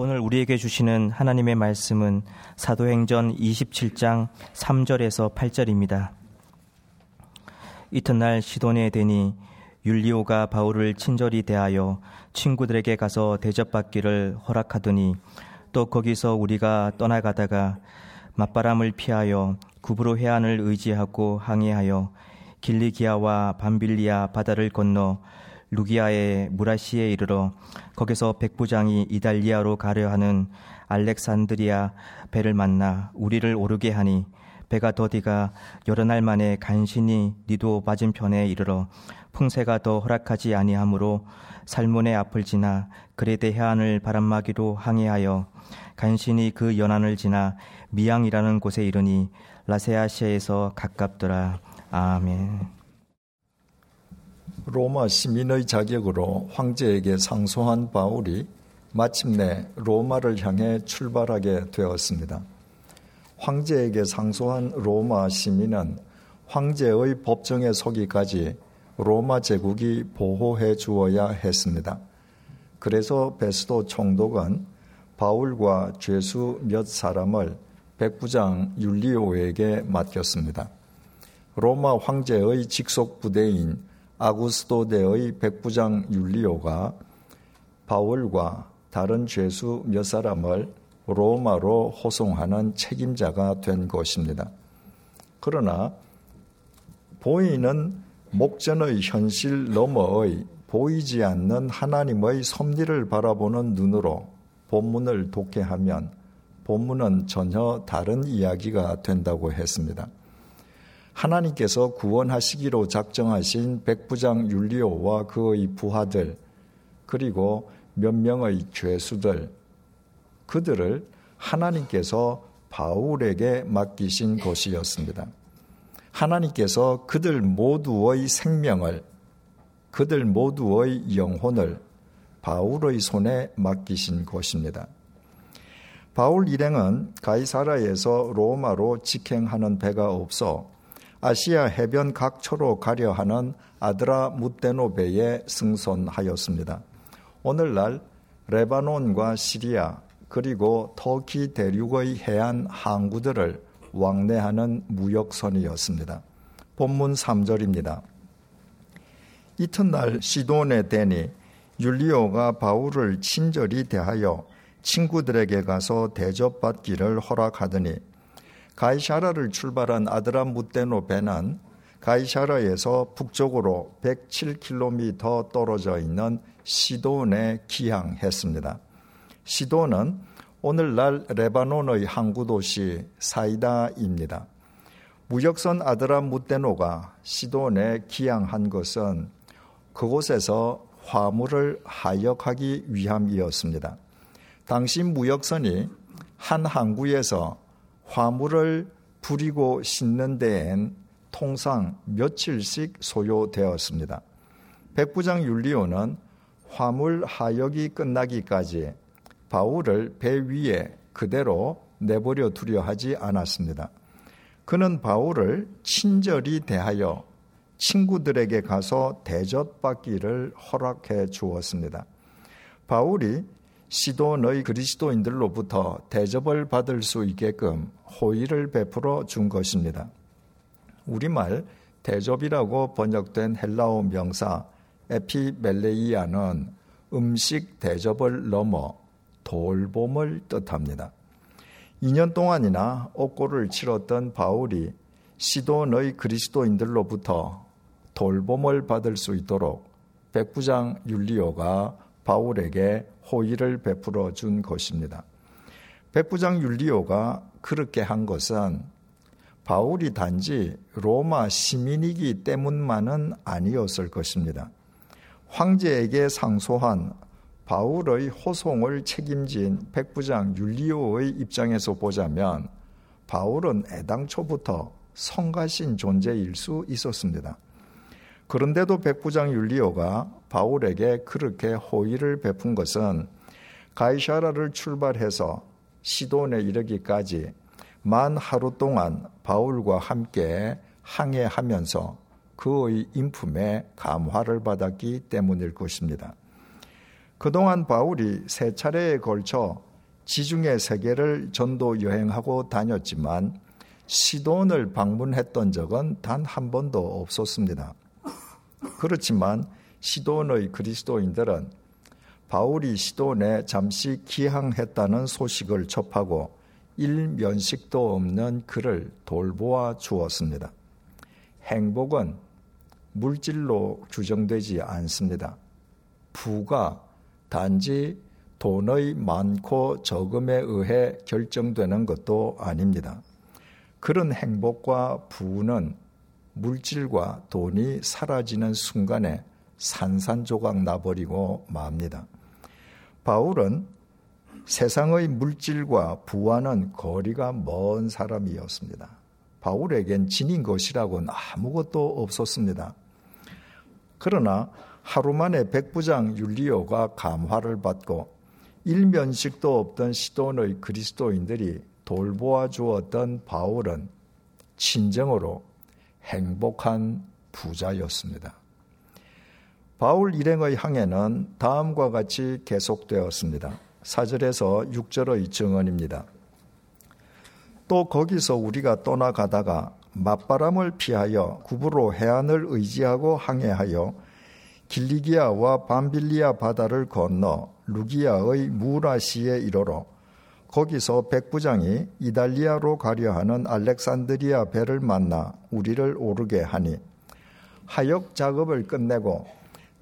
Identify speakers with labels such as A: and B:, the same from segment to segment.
A: 오늘 우리에게 주시는 하나님의 말씀은 사도행전 27장 3절에서 8절입니다. 이튿날 시돈에 되니 율리오가 바울을 친절히 대하여 친구들에게 가서 대접받기를 허락하더니 또 거기서 우리가 떠나가다가 맞바람을 피하여 구브로 해안을 의지하고 항해하여 길리기아와 밤빌리아 바다를 건너 루기아의 무라시에 이르러 거기서 백부장이 이달리아로 가려 하는 알렉산드리아 배를 만나 우리를 오르게 하니 배가 더디가 여러 날 만에 간신히 니도 맞은편에 이르러 풍세가 더 허락하지 아니하므로 살몬의 앞을 지나 그레데 해안을 바람막이로 항해하여 간신히 그 연안을 지나 미양이라는 곳에 이르니 라세아시아에서 가깝더라. 아멘.
B: 로마 시민의 자격으로 황제에게 상소한 바울이 마침내 로마를 향해 출발하게 되었습니다. 황제에게 상소한 로마 시민은 황제의 법정에 서기까지 로마 제국이 보호해 주어야 했습니다. 그래서 베스도 총독은 바울과 죄수 몇 사람을 백부장 율리오에게 맡겼습니다. 로마 황제의 직속 부대인 아구스토데의 백부장 율리오가 바울과 다른 죄수 몇 사람을 로마로 호송하는 책임자가 된 것입니다. 그러나 보이는 목전의 현실 너머의 보이지 않는 하나님의 섭리를 바라보는 눈으로 본문을 독해하면 본문은 전혀 다른 이야기가 된다고 했습니다. 하나님께서 구원하시기로 작정하신 백부장 율리오와 그의 부하들 그리고 몇 명의 죄수들 그들을 하나님께서 바울에게 맡기신 것이었습니다. 하나님께서 그들 모두의 생명을 그들 모두의 영혼을 바울의 손에 맡기신 것입니다. 바울 일행은 가이사라에서 로마로 직행하는 배가 없어 아시아 해변 각처로 가려 하는 아드라 무테노베에 승선하였습니다. 오늘날 레바논과 시리아 그리고 터키 대륙의 해안 항구들을 왕래하는 무역선이었습니다. 본문 3절입니다. 이튿날 시돈에 대니 율리오가 바울을 친절히 대하여 친구들에게 가서 대접받기를 허락하더니 가이샤라를 출발한 아드람 무테노 배는 가이샤라에서 북쪽으로 107km 떨어져 있는 시돈에 기항했습니다. 시돈은 오늘날 레바논의 항구 도시 사이다입니다. 무역선 아드람 무테노가 시돈에 기항한 것은 그곳에서 화물을 하역하기 위함이었습니다. 당시 무역선이 한 항구에서 화물을 부리고 싣는 데엔 통상 며칠씩 소요되었습니다. 백부장 율리오는 화물 하역이 끝나기까지 바울을 배 위에 그대로 내버려 두려 하지 않았습니다. 그는 바울을 친절히 대하여 친구들에게 가서 대접받기를 허락해 주었습니다. 바울이 시도의 그리스도인들로부터 대접을 받을 수 있게끔 호의를 베풀어 준 것입니다. 우리말 대접이라고 번역된 헬라어 명사 에피멜레이아는 음식 대접을 넘어 돌봄을 뜻합니다. 2년 동안이나 옥고를 치렀던 바울이 시도의 그리스도인들로부터 돌봄을 받을 수 있도록 백부장 율리오가 바울에게 호의를 베풀어 준 것입니다. 백부장 율리오가 그렇게 한 것은 바울이 단지 로마 시민이기 때문만은 아니었을 것입니다. 황제에게 상소한 바울의 호송을 책임진 백부장 율리오의 입장에서 보자면 바울은 애당초부터 성가신 존재일 수 있었습니다. 그런데도 백부장 율리오가 바울에게 그렇게 호의를 베푼 것은 가이샤라를 출발해서 시돈에 이르기까지 만 하루 동안 바울과 함께 항해하면서 그의 인품에 감화를 받았기 때문일 것입니다. 그동안 바울이 세 차례에 걸쳐 지중해 세계를 전도 여행하고 다녔지만 시돈을 방문했던 적은 단 한 번도 없었습니다. 그렇지만 시돈의 그리스도인들은 바울이 시돈에 잠시 기항했다는 소식을 접하고 일면식도 없는 그를 돌보아 주었습니다. 행복은 물질로 규정되지 않습니다. 부가 단지 돈의 많고 적음에 의해 결정되는 것도 아닙니다. 그런 행복과 부는 물질과 돈이 사라지는 순간에 산산조각 나버리고 맙니다. 바울은 세상의 물질과 부와는 거리가 먼 사람이었습니다. 바울에겐 지닌 것이라고는 아무것도 없었습니다. 그러나 하루 만에 백부장 율리오가 감화를 받고 일면식도 없던 시돈의 그리스도인들이 돌보아 주었던 바울은 진정으로 행복한 부자였습니다. 바울 일행의 항해는 다음과 같이 계속되었습니다. 4절에서 6절의 증언입니다. 또 거기서 우리가 떠나가다가 맞바람을 피하여 구부로 해안을 의지하고 항해하여 길리기아와 밤빌리아 바다를 건너 루기아의 무라시에 이르러 거기서 백부장이 이달리아로 가려 하는 알렉산드리아 배를 만나 우리를 오르게 하니 하역 작업을 끝내고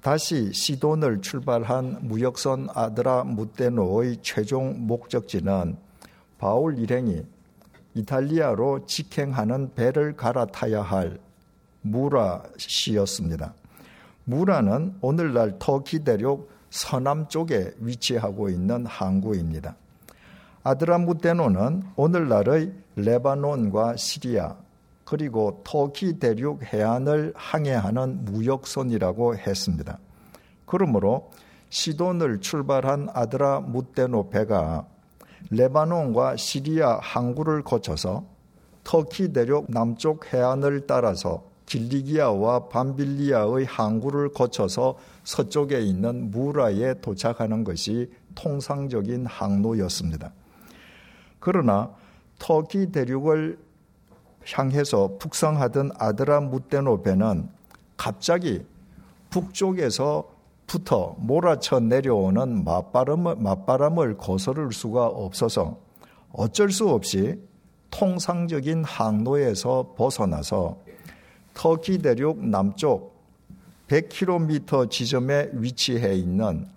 B: 다시 시돈을 출발한 무역선 아드라 무테노의 최종 목적지는 바울 일행이 이탈리아로 직행하는 배를 갈아타야 할 무라시였습니다. 무라는 오늘날 터키 대륙 서남 쪽에 위치하고 있는 항구입니다. 아드라무테노는 오늘날의 레바논과 시리아 그리고 터키 대륙 해안을 항해하는 무역선이라고 했습니다. 그러므로 시돈을 출발한 아드라무테노 배가 레바논과 시리아 항구를 거쳐서 터키 대륙 남쪽 해안을 따라서 길리기아와 밤빌리아의 항구를 거쳐서 서쪽에 있는 무라에 도착하는 것이 통상적인 항로였습니다. 그러나 터키 대륙을 향해서 북상하던 아드라 무테노 배는 갑자기 북쪽에서 부터 몰아쳐 내려오는 맞바람을, 맞바람을 거스를 수가 없어서 어쩔 수 없이 통상적인 항로에서 벗어나서 터키 대륙 남쪽 100km 지점에 위치해 있는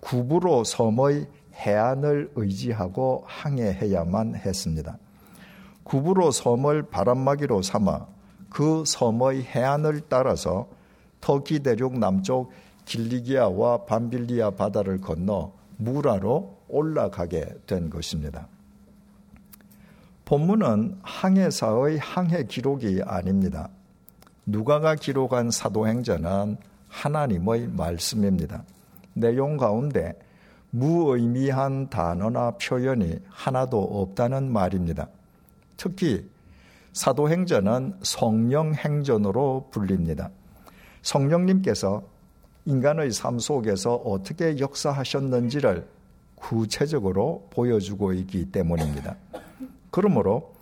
B: 구브로 섬의 해안을 의지하고 항해해야만 했습니다. 구브로 섬을 바람막이로 삼아 그 섬의 해안을 따라서 터키 대륙 남쪽 길리기아와 밤빌리아 바다를 건너 무라로 올라가게 된 것입니다. 본문은 항해사의 항해 기록이 아닙니다. 누가가 기록한 사도행전은 하나님의 말씀입니다. 내용 가운데 무의미한 단어나 표현이 하나도 없다는 말입니다. 특히 사도행전은 성령행전으로 불립니다. 성령님께서 인간의 삶 속에서 어떻게 역사하셨는지를 구체적으로 보여주고 있기 때문입니다. 그러므로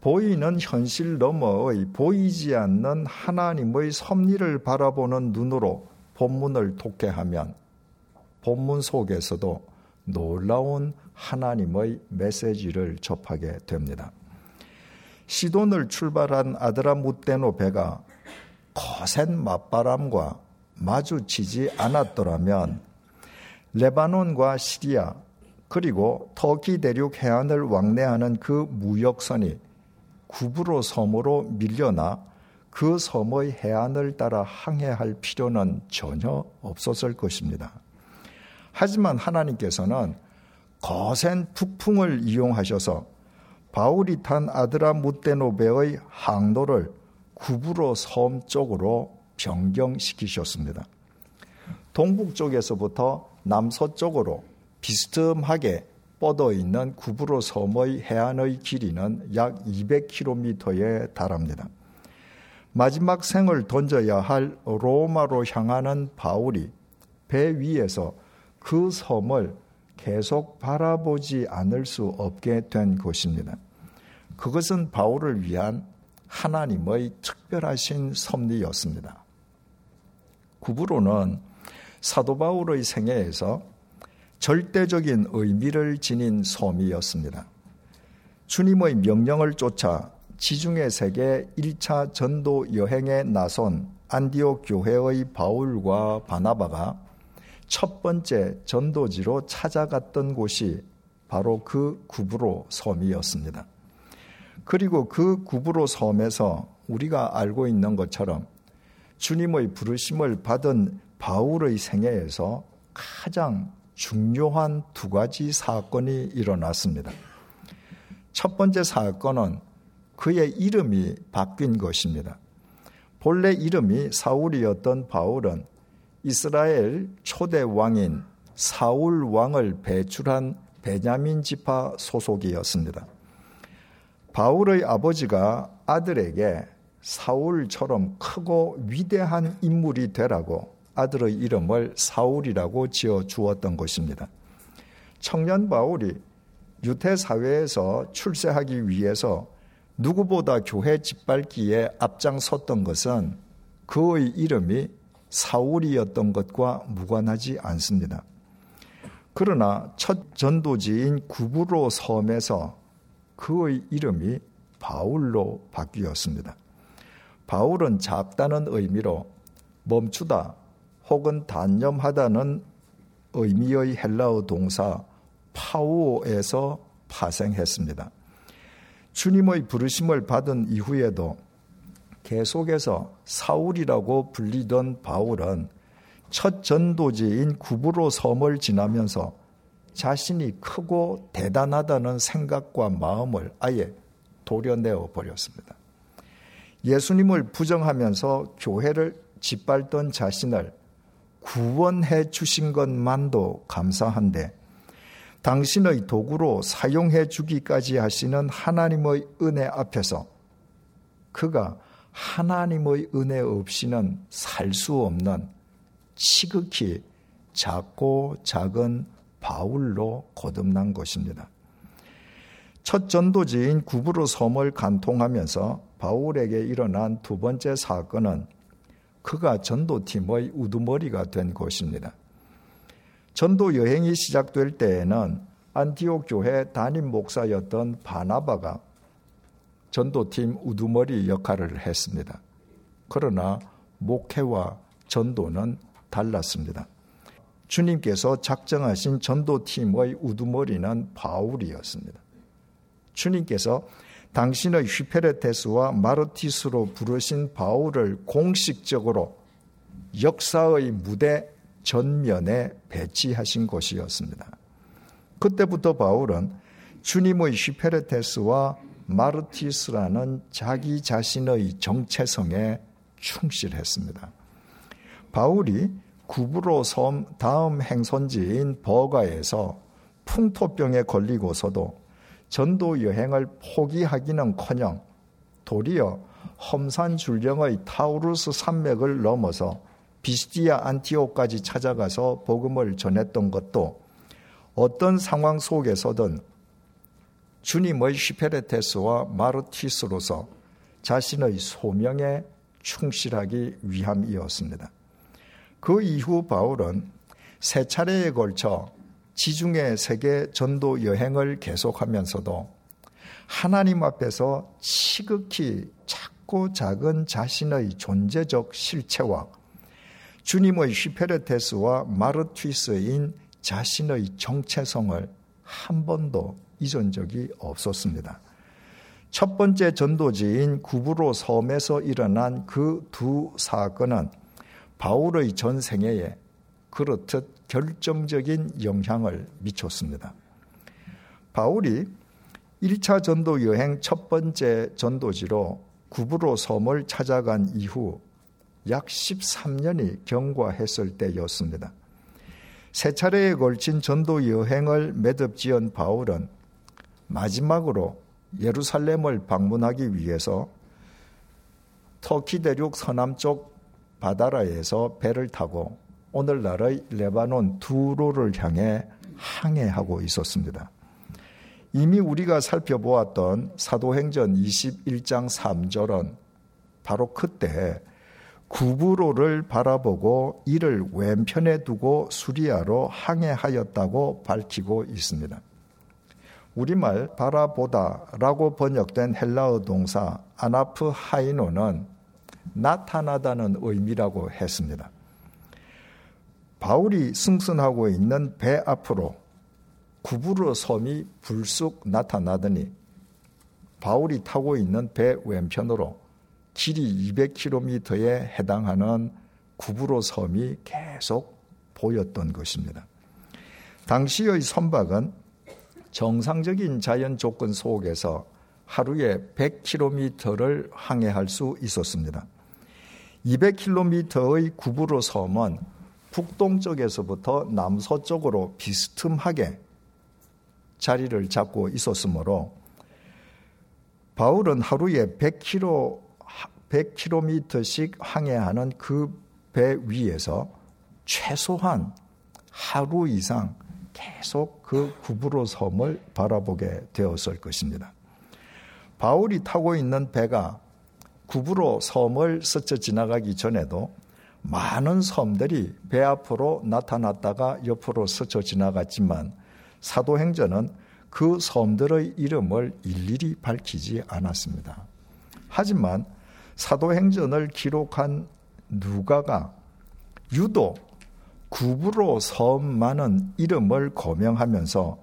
B: 보이는 현실 너머의 보이지 않는 하나님의 섭리를 바라보는 눈으로 본문을 독해하면 본문 속에서도 놀라운 하나님의 메시지를 접하게 됩니다. 시돈을 출발한 아드라무테노 배가 거센 맞바람과 마주치지 않았더라면 레바논과 시리아 그리고 터키 대륙 해안을 왕래하는 그 무역선이 구브로 섬으로 밀려나 그 섬의 해안을 따라 항해할 필요는 전혀 없었을 것입니다. 하지만 하나님께서는 거센 북풍을 이용하셔서 바울이 탄 아드라 무테노베의 항로를 구브로 섬 쪽으로 변경시키셨습니다. 동북 쪽에서부터 남서쪽으로 비스듬하게 뻗어 있는 구브로 섬의 해안의 길이는 약 200km에 달합니다. 마지막 생을 던져야 할 로마로 향하는 바울이 배 위에서 그 섬을 계속 바라보지 않을 수 없게 된 것입니다. 그것은 바울을 위한 하나님의 특별하신 섭리였습니다. 구부로는 사도 바울의 생애에서 절대적인 의미를 지닌 섬이었습니다. 주님의 명령을 쫓아 지중해 세계 1차 전도 여행에 나선 안디옥 교회의 바울과 바나바가 첫 번째 전도지로 찾아갔던 곳이 바로 그 구브로 섬이었습니다. 그리고 그 구브로 섬에서 우리가 알고 있는 것처럼 주님의 부르심을 받은 바울의 생애에서 가장 중요한 두 가지 사건이 일어났습니다. 첫 번째 사건은 그의 이름이 바뀐 것입니다. 본래 이름이 사울이었던 바울은 이스라엘 초대 왕인 사울 왕을 배출한 베냐민 지파 소속이었습니다. 바울의 아버지가 아들에게 사울처럼 크고 위대한 인물이 되라고 아들의 이름을 사울이라고 지어 주었던 것입니다. 청년 바울이 유태 사회에서 출세하기 위해서 누구보다 교회 짓밟기에 앞장섰던 것은 그의 이름이 사울이었던 것과 무관하지 않습니다. 그러나 첫 전도지인 구부로 섬에서 그의 이름이 바울로 바뀌었습니다. 바울은 작다는 의미로 멈추다 혹은 단념하다는 의미의 헬라어 동사 파우에서 파생했습니다. 주님의 부르심을 받은 이후에도 계속해서 사울이라고 불리던 바울은 첫 전도지인 구부로 섬을 지나면서 자신이 크고 대단하다는 생각과 마음을 아예 도려내어 버렸습니다. 예수님을 부정하면서 교회를 짓밟던 자신을 구원해 주신 것만도 감사한데 당신의 도구로 사용해 주기까지 하시는 하나님의 은혜 앞에서 그가 하나님의 은혜 없이는 살 수 없는 시극히 작고 작은 바울로 거듭난 것입니다. 첫 전도지인 구부로 섬을 간통하면서 바울에게 일어난 두 번째 사건은 그가 전도팀의 우두머리가 된 것입니다. 전도 여행이 시작될 때에는 안티옥 교회 담임 목사였던 바나바가 전도팀 우두머리 역할을 했습니다. 그러나 목회와 전도는 달랐습니다. 주님께서 작정하신 전도팀의 우두머리는 바울이었습니다. 주님께서 당신의 휘페레테스와 마르티스로 부르신 바울을 공식적으로 역사의 무대 전면에 배치하신 것이었습니다. 그때부터 바울은 주님의 휘페레테스와 마르티스라는 자기 자신의 정체성에 충실했습니다. 바울이 구브로 섬 다음 행선지인 버가에서 풍토병에 걸리고서도 전도 여행을 포기하기는커녕 도리어 험산 줄령의 타우루스 산맥을 넘어서 비스디아 안티오까지 찾아가서 복음을 전했던 것도 어떤 상황 속에서든 주님의 시페레테스와 마르티스로서 자신의 소명에 충실하기 위함이었습니다. 그 이후 바울은 세 차례에 걸쳐 지중해 세계 전도 여행을 계속하면서도 하나님 앞에서 지극히 작고 작은 자신의 존재적 실체와 주님의 휘페르테스와 마르티스인 자신의 정체성을 한 번도 잊은 적이 없었습니다. 첫 번째 전도지인 구브로 섬에서 일어난 그 두 사건은 바울의 전 생애에 그렇듯 결정적인 영향을 미쳤습니다. 바울이 1차 전도 여행 첫 번째 전도지로 구브로 섬을 찾아간 이후 약 13년이 경과했을 때였습니다. 세 차례에 걸친 전도 여행을 매듭지은 바울은 마지막으로 예루살렘을 방문하기 위해서 터키 대륙 서남쪽 바다라에서 배를 타고 오늘날의 레바논 두로를 향해 항해하고 있었습니다. 이미 우리가 살펴보았던 사도행전 21장 3절은 바로 그때 구부로를 바라보고 이를 왼편에 두고 수리아로 항해하였다고 밝히고 있습니다. 우리말 바라보다라고 번역된 헬라어 동사 아나프 하이노는 나타나다는 의미라고 했습니다. 바울이 승선하고 있는 배 앞으로 구부로 섬이 불쑥 나타나더니 바울이 타고 있는 배 왼편으로 길이 200km에 해당하는 구부로 섬이 계속 보였던 것입니다. 당시의 선박은 정상적인 자연 조건 속에서 하루에 100km를 항해할 수 있었습니다. 200km의 구부로 섬은 북동쪽에서부터 남서쪽으로 비스듬하게 자리를 잡고 있었으므로 바울은 하루에 100km, 100km씩 항해하는 그 배 위에서 최소한 하루 이상 계속 그 구부로 섬을 바라보게 되었을 것입니다. 바울이 타고 있는 배가 구부로 섬을 스쳐 지나가기 전에도 많은 섬들이 배 앞으로 나타났다가 옆으로 스쳐 지나갔지만 사도행전은 그 섬들의 이름을 일일이 밝히지 않았습니다. 하지만 사도행전을 기록한 누가가 유독 구부로 섬만은 이름을 거명하면서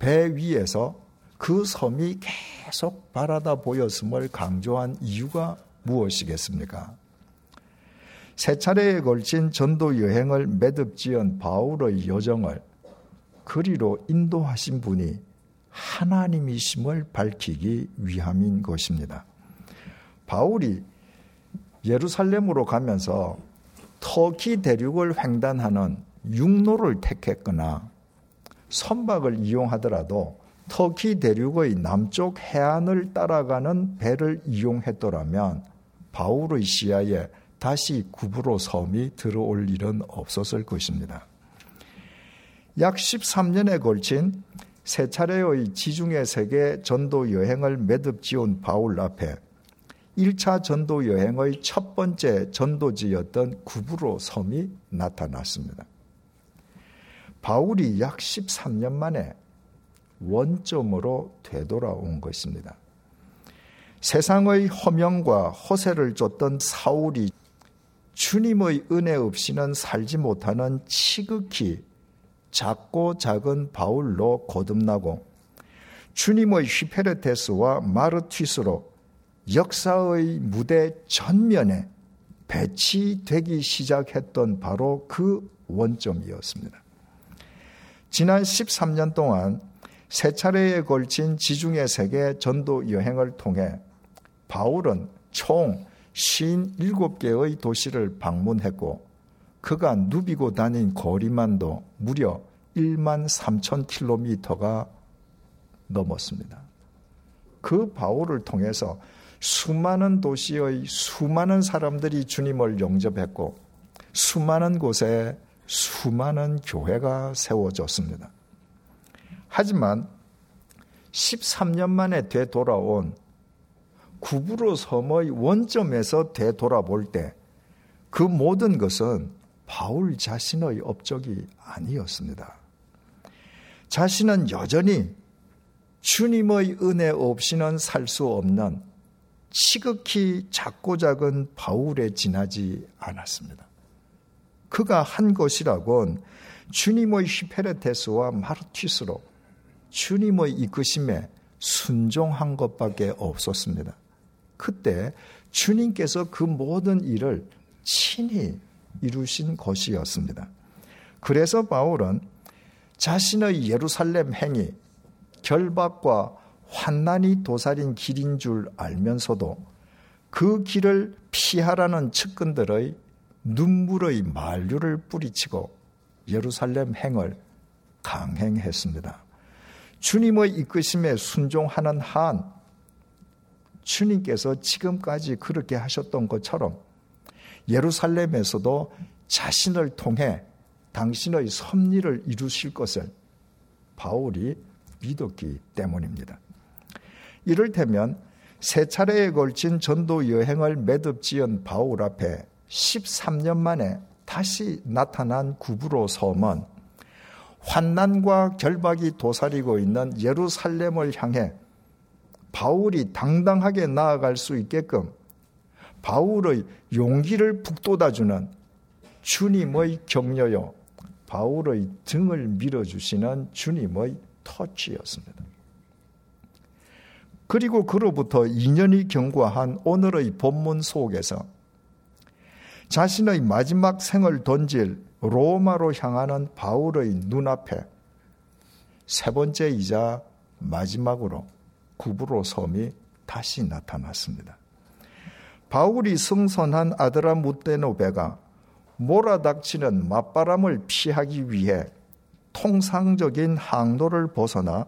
B: 배 위에서 그 섬이 계속 바라다 보였음을 강조한 이유가 무엇이겠습니까? 세 차례에 걸친 전도 여행을 매듭 지은 바울의 여정을 그리로 인도하신 분이 하나님이심을 밝히기 위함인 것입니다. 바울이 예루살렘으로 가면서 터키 대륙을 횡단하는 육로를 택했거나 선박을 이용하더라도 터키 대륙의 남쪽 해안을 따라가는 배를 이용했더라면 바울의 시야에 다시 구부로 섬이 들어올 일은 없었을 것입니다. 약 13년에 걸친 세 차례의 지중해 세계 전도 여행을 매듭 지은 바울 앞에 1차 전도 여행의 첫 번째 전도지였던 구부로 섬이 나타났습니다. 바울이 약 13년 만에 원점으로 되돌아온 것입니다. 세상의 허명과 허세를 줬던 사울이 주님의 은혜 없이는 살지 못하는 치극히 작고 작은 바울로 거듭나고 주님의 휘페르테스와 마르티스로 역사의 무대 전면에 배치되기 시작했던 바로 그 원점이었습니다. 지난 13년 동안 세 차례에 걸친 지중해 세계 전도 여행을 통해 바울은 총 57개의 도시를 방문했고 그가 누비고 다닌 거리만도 무려 1만 3천 킬로미터가 넘었습니다. 그 바울을 통해서 수많은 도시의 수많은 사람들이 주님을 영접했고 수많은 곳에 수많은 교회가 세워졌습니다. 하지만 13년 만에 되돌아온 구부로 섬의 원점에서 되돌아볼 때 그 모든 것은 바울 자신의 업적이 아니었습니다. 자신은 여전히 주님의 은혜 없이는 살 수 없는 시극히 작고 작은 바울에 지나지 않았습니다. 그가 한 것이라곤 주님의 히페레테스와 마르티스로 주님의 이끄심에 순종한 것밖에 없었습니다. 그때 주님께서 그 모든 일을 친히 이루신 것이었습니다. 그래서 바울은 자신의 예루살렘 행위, 결박과 환난이 도살인 길인 줄 알면서도 그 길을 피하라는 측근들의 눈물의 만류를 뿌리치고 예루살렘 행을 강행했습니다. 주님의 이끄심에 순종하는 한 주님께서 지금까지 그렇게 하셨던 것처럼 예루살렘에서도 자신을 통해 당신의 섭리를 이루실 것을 바울이 믿었기 때문입니다. 이를테면 세 차례에 걸친 전도 여행을 매듭 지은 바울 앞에 13년 만에 다시 나타난 구부로 섬은 환난과 결박이 도사리고 있는 예루살렘을 향해 바울이 당당하게 나아갈 수 있게끔 바울의 용기를 북돋아주는 주님의 격려요. 바울의 등을 밀어주시는 주님의 터치였습니다. 그리고 그로부터 2년이 경과한 오늘의 본문 속에서 자신의 마지막 생을 던질 로마로 향하는 바울의 눈앞에 세 번째이자 마지막으로 구부로 섬이 다시 나타났습니다. 바울이 승선한 아드라 무테노베가 몰아닥치는 맞바람을 피하기 위해 통상적인 항로를 벗어나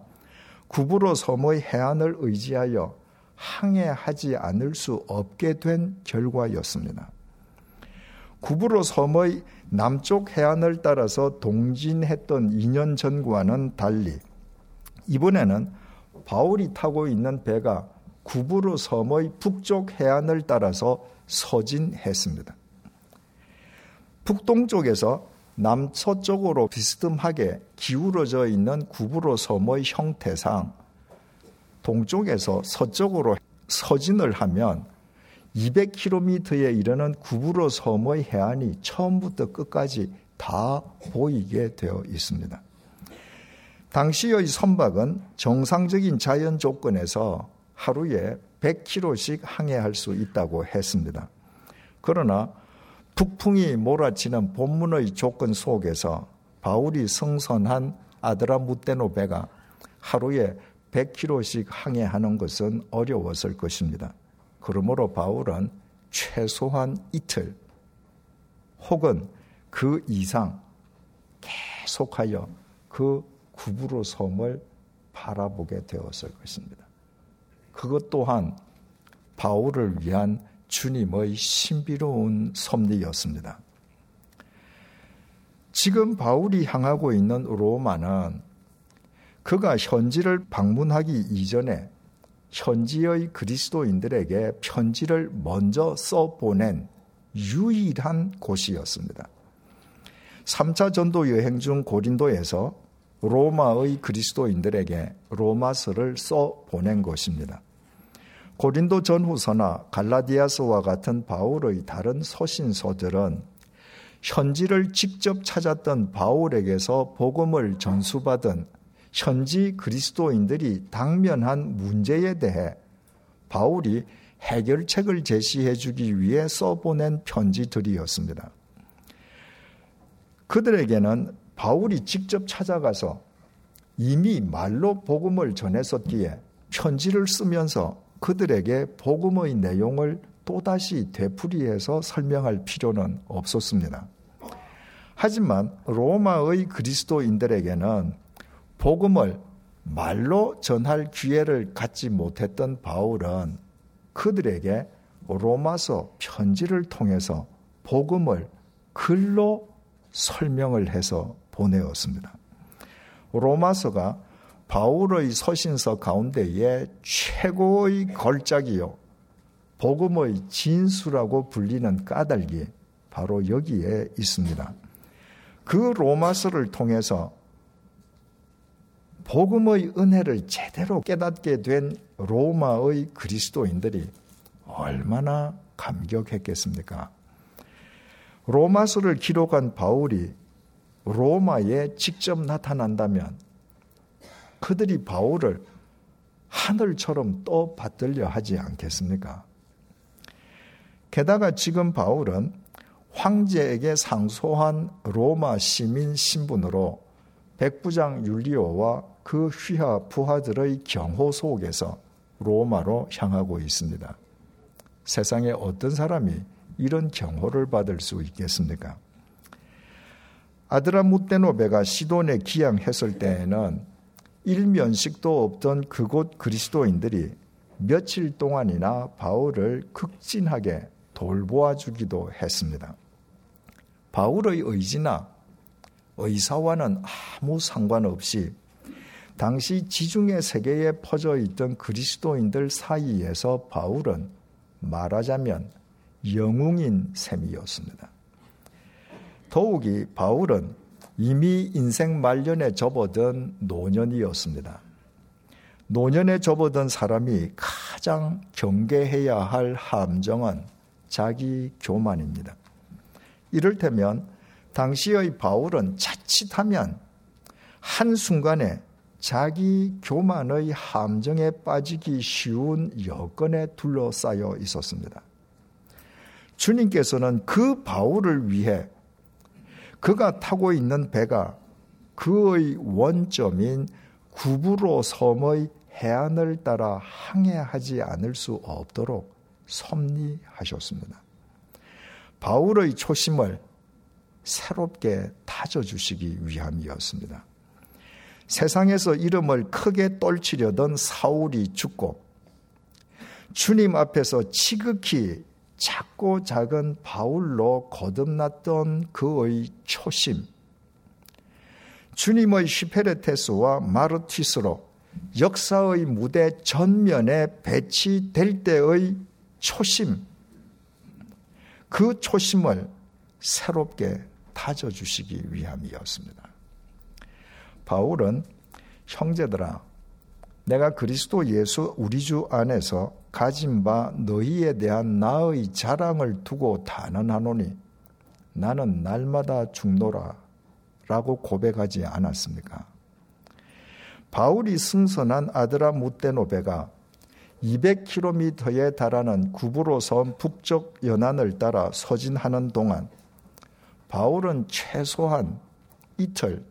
B: 구부로 섬의 해안을 의지하여 항해하지 않을 수 없게 된 결과였습니다. 구부로 섬의 남쪽 해안을 따라서 동진했던 2년 전과는 달리 이번에는 바울이 타고 있는 배가 구부로 섬의 북쪽 해안을 따라서 서진했습니다. 북동쪽에서 남서쪽으로 비스듬하게 기울어져 있는 구부로 섬의 형태상 동쪽에서 서쪽으로 서진을 하면 200km에 이르는 구부로 섬의 해안이 처음부터 끝까지 다 보이게 되어 있습니다. 당시의 선박은 정상적인 자연 조건에서 하루에 100km씩 항해할 수 있다고 했습니다. 그러나 북풍이 몰아치는 본문의 조건 속에서 바울이 성선한 아드라 무테노 배가 하루에 100km씩 항해하는 것은 어려웠을 것입니다. 그러므로 바울은 최소한 이틀 혹은 그 이상 계속하여 그 구부로 섬을 바라보게 되었을 것입니다. 그것 또한 바울을 위한 주님의 신비로운 섭리였습니다. 지금 바울이 향하고 있는 로마는 그가 현지를 방문하기 이전에 현지의 그리스도인들에게 편지를 먼저 써보낸 유일한 곳이었습니다. 3차 전도 여행 중 고린도에서 로마의 그리스도인들에게 로마서를 써 보낸 것입니다. 고린도 전후서나 갈라디아서와 같은 바울의 다른 서신서들은 현지를 직접 찾았던 바울에게서 복음을 전수받은 현지 그리스도인들이 당면한 문제에 대해 바울이 해결책을 제시해 주기 위해 써보낸 편지들이었습니다. 그들에게는 바울이 직접 찾아가서 이미 말로 복음을 전했었기에 편지를 쓰면서 그들에게 복음의 내용을 또다시 되풀이해서 설명할 필요는 없었습니다. 하지만 로마의 그리스도인들에게는 복음을 말로 전할 기회를 갖지 못했던 바울은 그들에게 로마서 편지를 통해서 복음을 글로 설명을 해서 보내었습니다. 로마서가 바울의 서신서 가운데에 최고의 걸작이요. 복음의 진수라고 불리는 까닭이 바로 여기에 있습니다. 그 로마서를 통해서 복음의 은혜를 제대로 깨닫게 된 로마의 그리스도인들이 얼마나 감격했겠습니까? 로마서를 기록한 바울이 로마에 직접 나타난다면 그들이 바울을 하늘처럼 또 받들려 하지 않겠습니까? 게다가 지금 바울은 황제에게 상소한 로마 시민 신분으로 백부장 율리오와 그 휘하 부하들의 경호 속에서 로마로 향하고 있습니다. 세상에 어떤 사람이 이런 경호를 받을 수 있겠습니까? 아드라무테노베가 시돈에 기양했을 때에는 일면식도 없던 그곳 그리스도인들이 며칠 동안이나 바울을 극진하게 돌보아 주기도 했습니다. 바울의 의지나 의사와는 아무 상관없이 당시 지중해 세계에 퍼져 있던 그리스도인들 사이에서 바울은 말하자면 영웅인 셈이었습니다. 더욱이 바울은 이미 인생 말년에 접어든 노년이었습니다. 노년에 접어든 사람이 가장 경계해야 할 함정은 자기 교만입니다. 이를테면 당시의 바울은 자칫하면 한순간에 자기 교만의 함정에 빠지기 쉬운 여건에 둘러싸여 있었습니다. 주님께서는 그 바울을 위해 그가 타고 있는 배가 그의 원점인 구부로 섬의 해안을 따라 항해하지 않을 수 없도록 섭리하셨습니다. 바울의 초심을 새롭게 다져주시기 위함이었습니다. 세상에서 이름을 크게 떨치려던 사울이 죽고 주님 앞에서 지극히 작고 작은 바울로 거듭났던 그의 초심, 주님의 시페레테스와 마르티스로 역사의 무대 전면에 배치될 때의 초심, 그 초심을 새롭게 다져주시기 위함이었습니다. 바울은 형제들아, 내가 그리스도 예수 우리 주 안에서 가진 바 너희에 대한 나의 자랑을 두고 단언하노니 나는 날마다 죽노라 라고 고백하지 않았습니까? 바울이 승선한 아드라 무테노베가 200km에 달하는 구브로 섬 북쪽 연안을 따라 서진하는 동안 바울은 최소한 이틀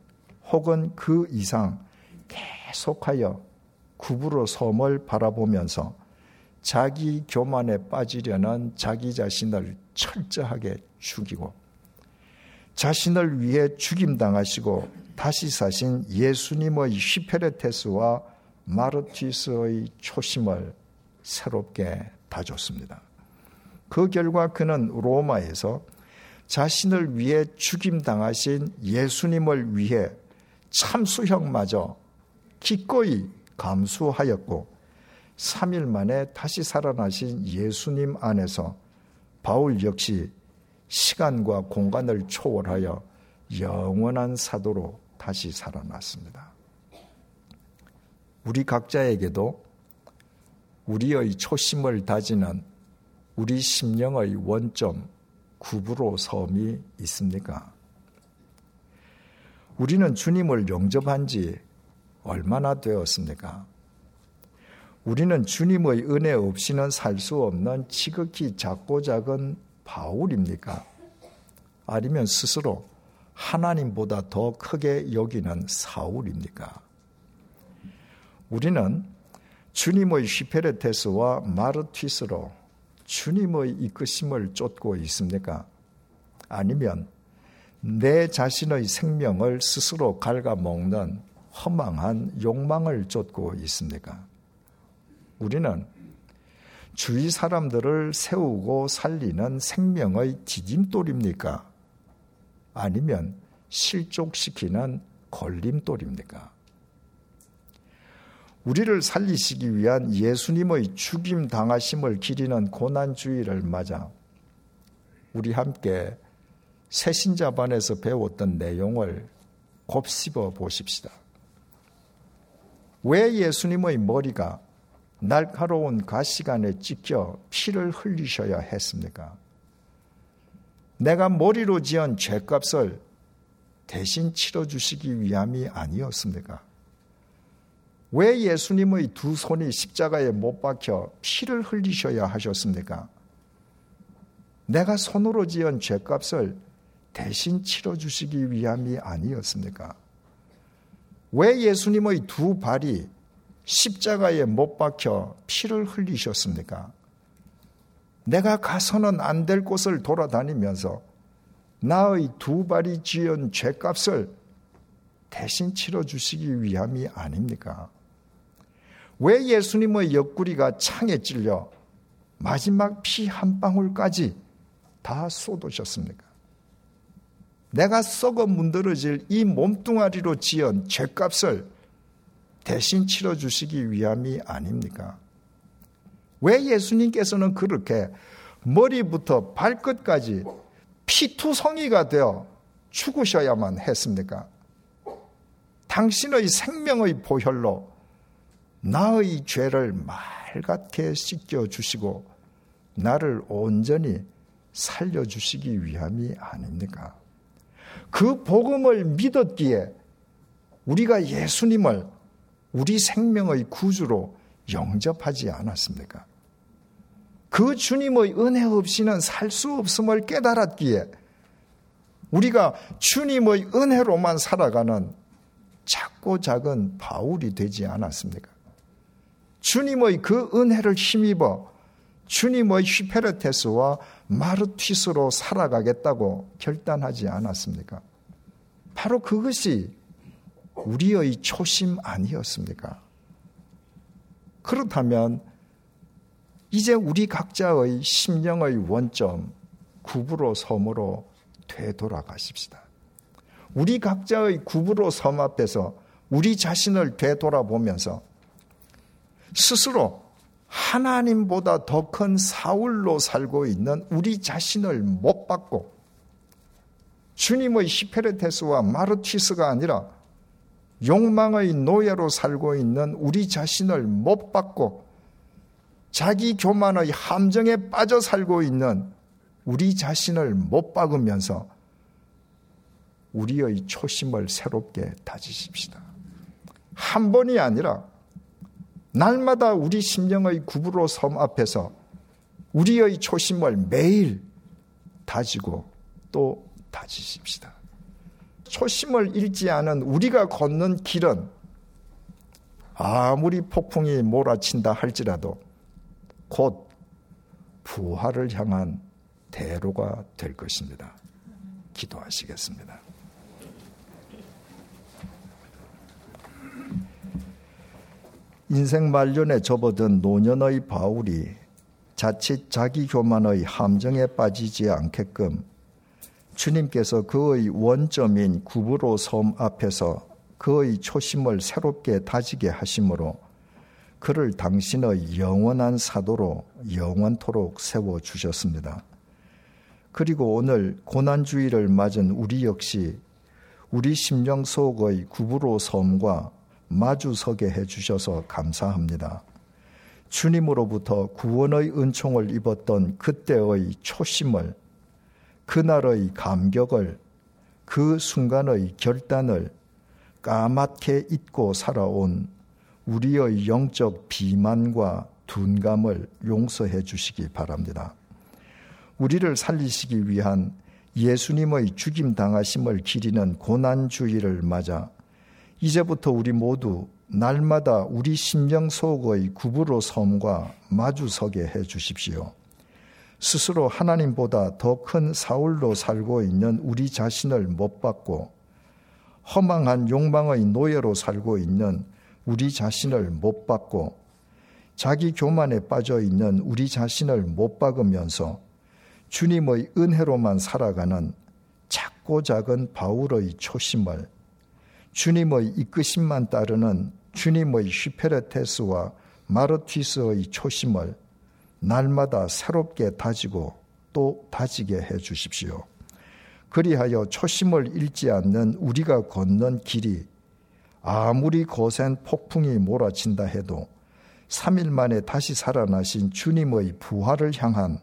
B: 혹은 그 이상 계속하여 구부로 섬을 바라보면서 자기 교만에 빠지려는 자기 자신을 철저하게 죽이고 자신을 위해 죽임당하시고 다시 사신 예수님의 히페레테스와 마르티스의 초심을 새롭게 다졌습니다. 그 결과 그는 로마에서 자신을 위해 죽임당하신 예수님을 위해 참수형마저 기꺼이 감수하였고 3일 만에 다시 살아나신 예수님 안에서 바울 역시 시간과 공간을 초월하여 영원한 사도로 다시 살아났습니다. 우리 각자에게도 우리의 초심을 다지는 우리 심령의 원점 구부로 섬이 있습니까? 우리는 주님을 영접한 지 얼마나 되었습니까? 우리는 주님의 은혜 없이는 살 수 없는 지극히 작고 작은 바울입니까? 아니면 스스로 하나님보다 더 크게 여기는 사울입니까? 우리는 주님의 시페레테스와 마르티스로 주님의 이끄심을 쫓고 있습니까? 아니면 내 자신의 생명을 스스로 갉아먹는 허망한 욕망을 쫓고 있습니까? 우리는 주위 사람들을 세우고 살리는 생명의 디딤돌입니까? 아니면 실족시키는 걸림돌입니까? 우리를 살리시기 위한 예수님의 죽임 당하심을 기리는 고난주의를 맞아 우리 함께 새신자반에서 배웠던 내용을 곱씹어 보십시다. 왜 예수님의 머리가 날카로운 가시관에 찢겨 피를 흘리셔야 했습니까? 내가 머리로 지은 죄값을 대신 치러주시기 위함이 아니었습니까? 왜 예수님의 두 손이 십자가에 못 박혀 피를 흘리셔야 하셨습니까? 내가 손으로 지은 죄값을 대신 치러주시기 위함이 아니었습니까? 왜 예수님의 두 발이 십자가에 못 박혀 피를 흘리셨습니까? 내가 가서는 안 될 곳을 돌아다니면서 나의 두 발이 지은 죄값을 대신 치러주시기 위함이 아닙니까? 왜 예수님의 옆구리가 창에 찔려 마지막 피 한 방울까지 다 쏟으셨습니까? 내가 썩어 문드러질 이 몸뚱아리로 지은 죄값을 대신 치러주시기 위함이 아닙니까? 왜 예수님께서는 그렇게 머리부터 발끝까지 피투성이가 되어 죽으셔야만 했습니까? 당신의 생명의 보혈로 나의 죄를 말같게 씻겨주시고 나를 온전히 살려주시기 위함이 아닙니까? 그 복음을 믿었기에 우리가 예수님을 우리 생명의 구주로 영접하지 않았습니까? 그 주님의 은혜 없이는 살 수 없음을 깨달았기에 우리가 주님의 은혜로만 살아가는 작고 작은 바울이 되지 않았습니까? 주님의 그 은혜를 힘입어 주님의 휘페르테스와 마르티스로 살아가겠다고 결단하지 않았습니까? 바로 그것이 우리의 초심 아니었습니까? 그렇다면 이제 우리 각자의 심령의 원점 구부로 섬으로 되돌아가십시다. 우리 각자의 구부로 섬 앞에서 우리 자신을 되돌아보면서 스스로 하나님보다 더 큰 사울로 살고 있는 우리 자신을 못 받고 주님의 히페르테스와 마르티스가 아니라 욕망의 노예로 살고 있는 우리 자신을 못 받고 자기 교만의 함정에 빠져 살고 있는 우리 자신을 못 박으면서 우리의 초심을 새롭게 다지십시다. 한 번이 아니라 날마다 우리 심령의 구부로 섬 앞에서 우리의 초심을 매일 다지고 또 다지십시다. 초심을 잃지 않은 우리가 걷는 길은 아무리 폭풍이 몰아친다 할지라도 곧 부활을 향한 대로가 될 것입니다. 기도하시겠습니다. 인생 말년에 접어든 노년의 바울이 자칫 자기 교만의 함정에 빠지지 않게끔 주님께서 그의 원점인 구부로 섬 앞에서 그의 초심을 새롭게 다지게 하심으로 그를 당신의 영원한 사도로 영원토록 세워 주셨습니다. 그리고 오늘 고난주의를 맞은 우리 역시 우리 심령 속의 구부로 섬과 마주 서게 해주셔서 감사합니다. 주님으로부터 구원의 은총을 입었던 그때의 초심을, 그날의 감격을, 그 순간의 결단을 까맣게 잊고 살아온 우리의 영적 비만과 둔감을 용서해 주시기 바랍니다. 우리를 살리시기 위한 예수님의 죽임 당하심을 기리는 고난주의를 맞아 이제부터 우리 모두 날마다 우리 심령 속의 구부로 섬과 마주서게 해 주십시오. 스스로 하나님보다 더 큰 사울로 살고 있는 우리 자신을 못 받고 허망한 욕망의 노예로 살고 있는 우리 자신을 못 받고 자기 교만에 빠져 있는 우리 자신을 못 박으면서 주님의 은혜로만 살아가는 작고 작은 바울의 초심을 주님의 이끄심만 따르는 주님의 슈페르테스와 마르티스의 초심을 날마다 새롭게 다지고 또 다지게 해 주십시오. 그리하여 초심을 잃지 않는 우리가 걷는 길이 아무리 거센 폭풍이 몰아친다 해도 3일 만에 다시 살아나신 주님의 부활을 향한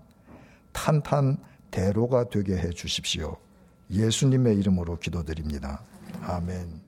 B: 탄탄 대로가 되게 해 주십시오. 예수님의 이름으로 기도드립니다. 아멘.